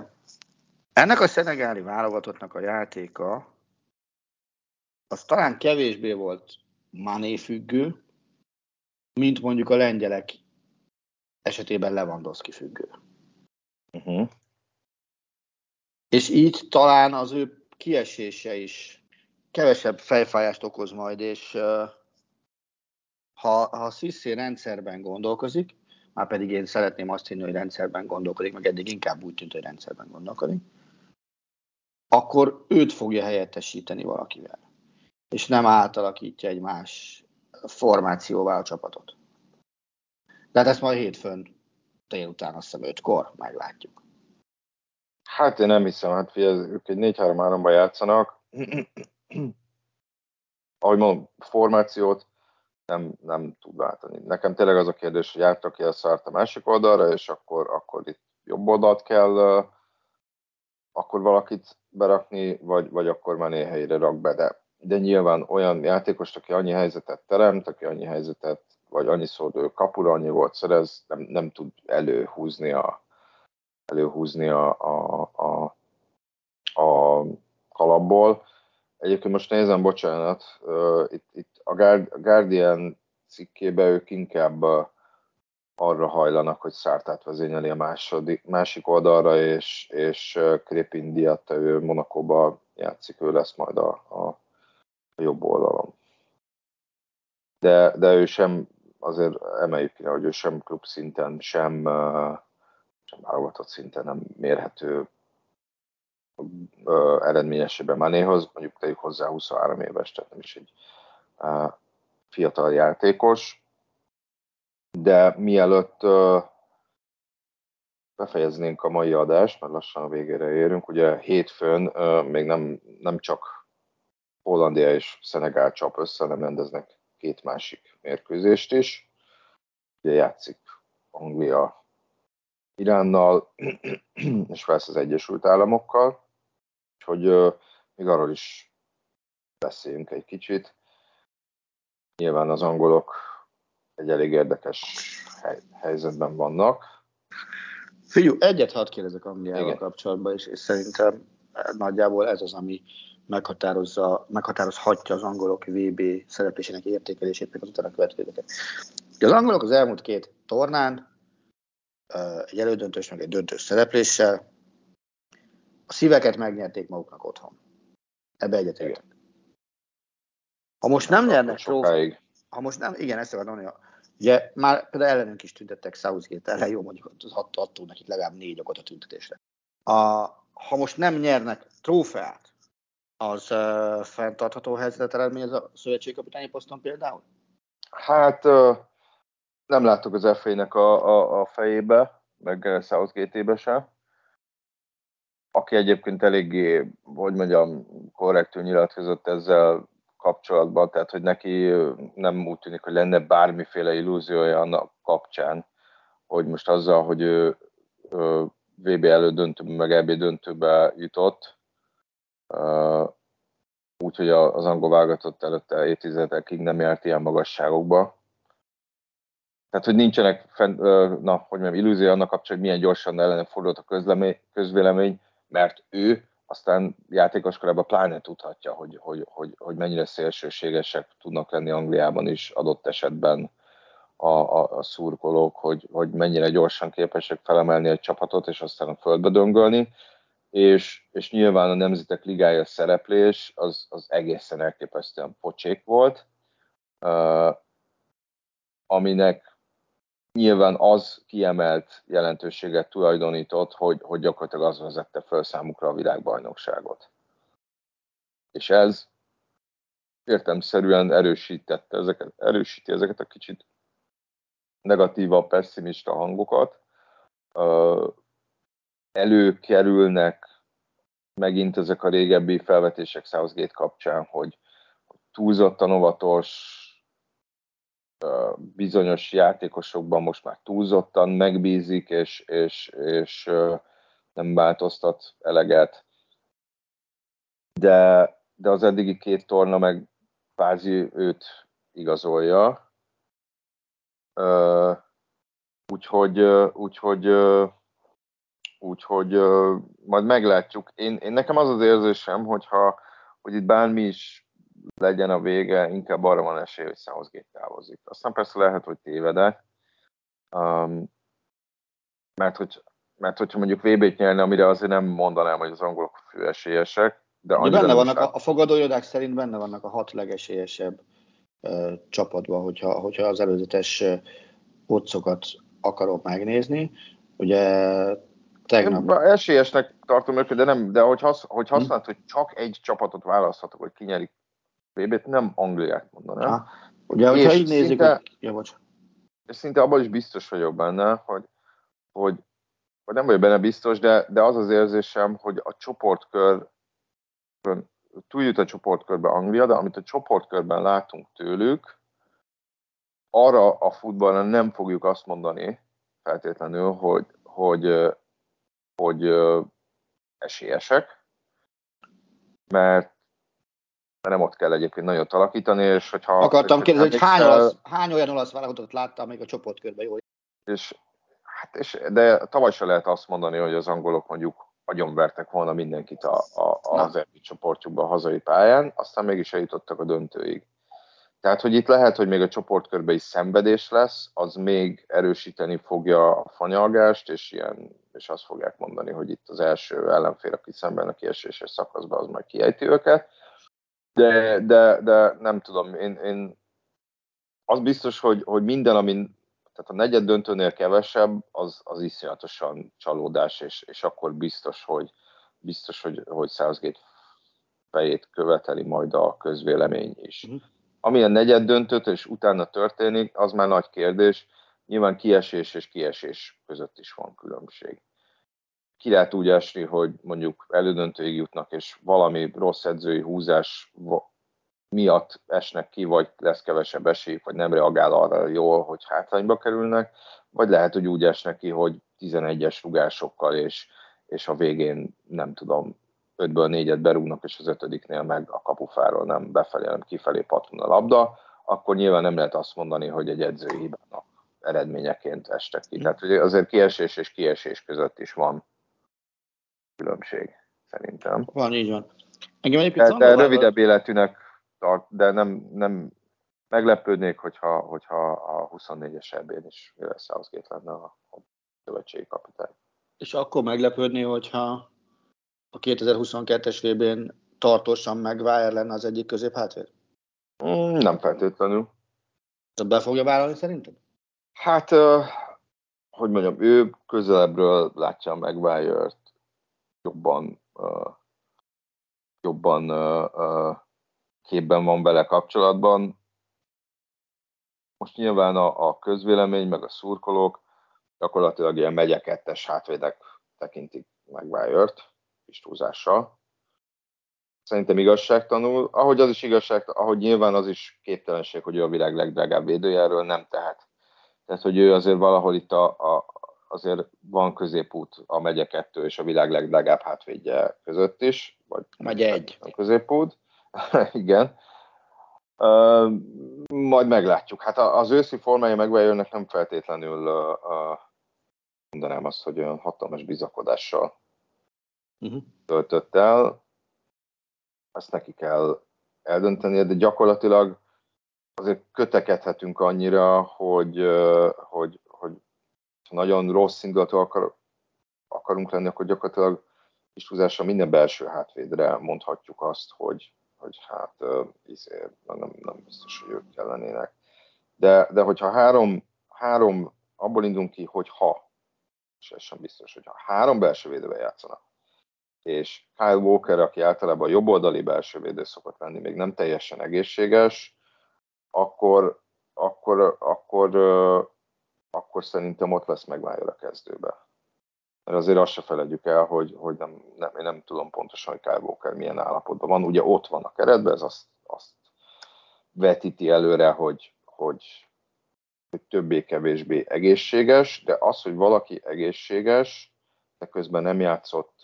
ennek a szenegáli válogatottnak a játéka az talán kevésbé volt Mané függő, mint mondjuk a lengyelek esetében Lewandowski függő. Uh-huh. És így talán az ő kiesése is kevesebb fejfájást okoz majd, és uh, ha, ha a Sissi rendszerben gondolkozik, már pedig én szeretném azt hinni, hogy rendszerben gondolkodik, meg eddig inkább úgy tűnt, hogy rendszerben gondolkodik, akkor őt fogja helyettesíteni valakivel. És nem átalakítja egy más formációvá a csapatot. De hát ezt majd hétfőn délután azt hiszem ötkor meglátjuk. Hát én nem hiszem, hát figyelj, ők egy 4-3-3-ban játszanak. [CLEARS THROAT] Ahogy mondom, formációt nem, nem tud váltani. Nekem tényleg az a kérdés, hogy átrak ki a szart a másik oldalra, és akkor, akkor itt jobb oldalt kell akkor valakit berakni, vagy, vagy akkor már helyre rak be, de, de nyilván olyan játékos, aki annyi helyzetet teremt, aki annyi helyzetet, vagy annyiszor ő kapura annyi volt szerez, nem, nem tud előhúzni a, előhúzni a, a, a, a kalapból. Egyébként most nézem, bocsánat, uh, itt, itt a Guardian cikkében ők inkább arra hajlanak, hogy Szártát vezényeli a második, másik oldalra, és, és Krépin Diat, ő Monakóba játszik, ő lesz majd a, a, a jobb oldalon. De, de ő sem, azért emeljük ki, hogy ő sem klub szinten, sem, sem válogatott szinten nem mérhető eredményesében Manéhoz, mondjuk tegyük hozzá 23 éves, tehát nem is egy fiatal játékos. De mielőtt befejeznénk a mai adást, mert lassan a végére érünk, ugye hétfőn még nem, nem csak Hollandia és Szenegál csap össze, hanem rendeznek két másik mérkőzést is. Ugye játszik Anglia Iránnal, [CLEARS THROAT] és Velsz az Egyesült Államokkal. Úgyhogy még arról is beszéljünk egy kicsit. Nyilván az angolok egy elég érdekes hely, helyzetben vannak. Figyú, egyet hadd kérdezek Angliával kapcsolatban, és, és szerintem nagyjából ez az, ami meghatározza, meghatározhatja az angolok VB szereplésének értékelését, meg az utána következőket. Az angolok az elmúlt két tornán egy elődöntős, meg egy döntős szerepléssel a szíveket megnyerték maguknak otthon. Ebbe egyetértek. Ha most nem nyernek trófeát, ha most nem, igen, ezt akarom mondani, ugye már például ellenünk is tüntettek Southgate ellen, jó mondjuk az adtunk nekik legalább négy okot a tüntetésre. A, ha most nem nyernek trófeát, az uh, fenntartható helyzetet eredményez a szövetségkapitányi poszton például? Hát uh, nem láttuk az fa a, a, a fejébe, meg Southgate-ébe sem aki egyébként eléggé, hogy mondjam, korrektül nyilatkozott ezzel kapcsolatban, tehát hogy neki nem úgy tűnik, hogy lenne bármiféle illúziója annak kapcsán, hogy most azzal, hogy ő VB elődöntőbe, meg EB döntőbe jutott, úgyhogy az angol válogatott előtte évtizedekig nem járt ilyen magasságokba. Tehát, hogy nincsenek, fent, na, hogy mondjam, illúzió annak kapcsolatban, hogy milyen gyorsan ellene fordult a közvélemény, mert ő aztán játékoskorában pláne tudhatja, hogy, hogy, hogy, hogy mennyire szélsőségesek tudnak lenni Angliában is adott esetben a, a, a szurkolók, hogy, hogy mennyire gyorsan képesek felemelni egy csapatot, és aztán a földbe döngölni, és, és nyilván a Nemzetek Ligája szereplés az, az egészen elképesztően pocsék volt, uh, aminek nyilván az kiemelt jelentőséget tulajdonított, hogy, hogy gyakorlatilag az vezette föl számukra a világbajnokságot. És ez értemszerűen erősítette ezeket, erősíti ezeket a kicsit negatívabb, pessimista hangokat. Előkerülnek megint ezek a régebbi felvetések Southgate kapcsán, hogy túlzottan óvatos, bizonyos játékosokban most már túlzottan megbízik, és, és, és nem változtat eleget. De, de az eddigi két torna meg kvázi őt igazolja. Úgyhogy, úgyhogy, úgyhogy majd meglátjuk. Én, én nekem az az érzésem, hogyha hogy itt bármi is legyen a vége, inkább arra van esély, hogy Southgate távozik. Aztán persze lehet, hogy tévedek, um, mert, hogy, mert hogyha mondjuk VB-t nyerni, amire azért nem mondanám, hogy az angolok fő esélyesek, de de benne vannak, a, a fogadóirodák szerint benne vannak a hat legesélyesebb uh, csapatban, hogyha, hogyha az előzetes uh, akarom megnézni. Ugye tegnap... Én esélyesnek tartom őket, de, nem, de hogy, hasz, hogy hm? használod, hm. hogy csak egy csapatot választhatok, hogy kinyerik VB-t, nem Angliát mondanám. Ha. Ugye, hogyha így nézik, szinte, hogy... ja, bocs. És szinte abban is biztos vagyok benne, hogy, hogy, hogy nem vagyok benne biztos, de, de az az érzésem, hogy a csoportkör túljut a csoportkörbe Anglia, de amit a csoportkörben látunk tőlük, arra a futballra nem fogjuk azt mondani feltétlenül, hogy, hogy, hogy, hogy esélyesek, mert nem ott kell egyébként nagyon alakítani, és hogyha... Akartam kérdezni, hogy hány, olasz, hány olyan olasz válogatott láttam még a csoportkörben jól? És, hát és, de tavaly se lehet azt mondani, hogy az angolok mondjuk agyonvertek volna mindenkit a, a, az egyik csoportjukban a hazai pályán, aztán mégis eljutottak a döntőig. Tehát, hogy itt lehet, hogy még a csoportkörben is szenvedés lesz, az még erősíteni fogja a fanyalgást, és, ilyen, és azt fogják mondani, hogy itt az első ellenfél, aki szemben a kieséses szakaszban, az majd kiejti őket de, de, de nem tudom, én, én az biztos, hogy, hogy minden, amin tehát a negyed döntőnél kevesebb, az, az iszonyatosan csalódás, és, és akkor biztos, hogy biztos, hogy, hogy Southgate fejét követeli majd a közvélemény is. Uh-huh. Ami a negyed döntőt és utána történik, az már nagy kérdés. Nyilván kiesés és kiesés között is van különbség ki lehet úgy esni, hogy mondjuk elődöntőig jutnak, és valami rossz edzői húzás miatt esnek ki, vagy lesz kevesebb esélyük, vagy nem reagál arra jól, hogy hátrányba kerülnek, vagy lehet, hogy úgy esnek ki, hogy 11-es rugásokkal, és, és a végén nem tudom, 5-ből 4-et berúgnak, és az ötödiknél meg a kapufáról nem befelé, hanem kifelé patron a labda, akkor nyilván nem lehet azt mondani, hogy egy edzői hibának eredményeként estek ki. Tehát azért kiesés és kiesés között is van különbség, szerintem. Van, így van. Engem egyébként de, de rövidebb életűnek tart, de nem, nem meglepődnék, hogyha, hogyha a 24-es ebén is Southgate lenne a, a szövetségi kapitány. És akkor meglepődni, hogyha a 2022-es VB-n tartósan Maguire lenne az egyik középhátvéd? Mm, nem feltétlenül. De be fogja vállalni szerinted? Hát, hogy mondjam, ő közelebbről látja a Maguire-t, jobban, jobban képben van vele kapcsolatban. Most nyilván a, a közvélemény, meg a szurkolók gyakorlatilag ilyen megye kettes hátvédek tekintik Maguire-t, kis túlzással. Szerintem igazságtanul, ahogy az is igazság, ahogy nyilván az is képtelenség, hogy ő a világ legdrágább védőjáról nem tehet. Tehát, hogy ő azért valahol itt a, a, azért van középút a megye kettő és a világ legdrágább hátvédje között is, vagy, vagy egy. A középút. [LAUGHS] Igen. Uh, majd meglátjuk. Hát az őszi formája megváljónak nem feltétlenül uh, mondanám azt, hogy olyan hatalmas bizakodással uh-huh. töltött el. Ezt neki kell eldönteni, de gyakorlatilag azért kötekedhetünk annyira, hogy, hogy, hogy nagyon rossz indulatú akar, akarunk lenni, akkor gyakorlatilag kis húzással minden belső hátvédre mondhatjuk azt, hogy, hogy hát izé, nem, nem biztos, hogy ők kellenének. De, de hogyha három, három, abból indulunk ki, hogy ha, és ez sem biztos, hogy ha három belső védővel játszanak, és Kyle Walker, aki általában a jobboldali belső védő szokott lenni, még nem teljesen egészséges, akkor, akkor, akkor, akkor szerintem ott lesz Maguire a kezdőbe. Mert azért azt se felejtjük el, hogy, hogy nem, nem, én nem tudom pontosan, hogy Kyle Walker milyen állapotban van. Ugye ott van a keretben, ez azt, azt vetíti előre, hogy, hogy, hogy többé-kevésbé egészséges, de az, hogy valaki egészséges, de közben nem játszott,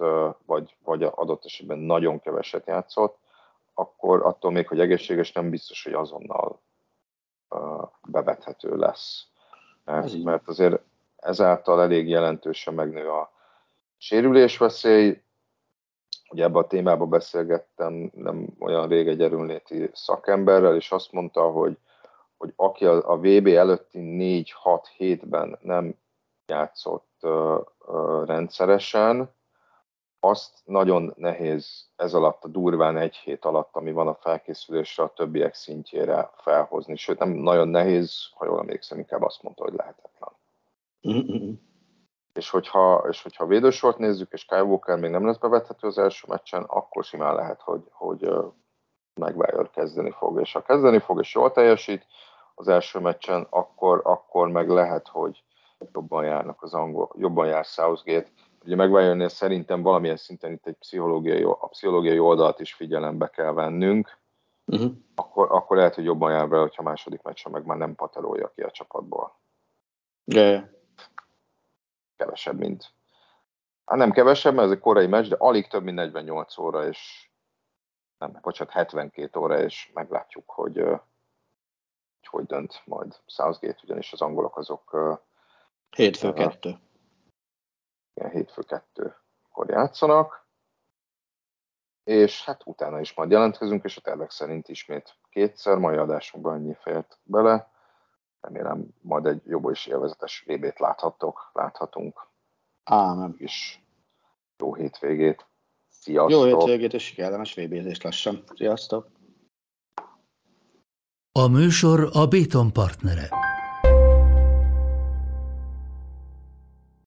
vagy, vagy adott esetben nagyon keveset játszott, akkor attól még, hogy egészséges, nem biztos, hogy azonnal bevethető lesz. Mert, mert azért ezáltal elég jelentősen megnő a sérülésveszély. Ugye ebben a témában beszélgettem nem olyan rég egy erőnléti szakemberrel, és azt mondta, hogy, hogy aki a, a VB előtti 4-6 hétben nem játszott uh, uh, rendszeresen, azt nagyon nehéz ez alatt a durván egy hét alatt, ami van a felkészülésre, a többiek szintjére felhozni. Sőt, nem nagyon nehéz, ha jól emlékszem, inkább azt mondta, hogy lehetetlen. Mm-hmm. És hogyha, és hogyha védősort nézzük, és Kyle Walker még nem lesz bevethető az első meccsen, akkor simán lehet, hogy, hogy Maguire kezdeni fog. És ha kezdeni fog, és jól teljesít az első meccsen, akkor, akkor meg lehet, hogy jobban járnak az angol, jobban jár Southgate, ugye megválni szerintem valamilyen szinten itt egy pszichológiai, a pszichológiai oldalt is figyelembe kell vennünk, uh-huh. akkor, akkor lehet, hogy jobban jár vele, hogyha második meccsen meg már nem paterolja ki a csapatból. De. Kevesebb, mint. Hát nem kevesebb, mert ez egy korai meccs, de alig több, mint 48 óra, és nem, bocsánat, 72 óra, és meglátjuk, hogy hogy, hogy dönt majd Southgate, ugyanis az angolok azok Hétfő kettő ilyen hétfő kettőkor játszanak, és hát utána is majd jelentkezünk, és a tervek szerint ismét kétszer, mai adásunkban ennyi fért bele. Remélem majd egy jobb és élvezetes VB-t láthattok, láthatunk. Ámen. És jó hétvégét. Sziasztok! Jó hétvégét és kellemes VB-zést lassan. Sziasztok! A műsor a Béton partnere.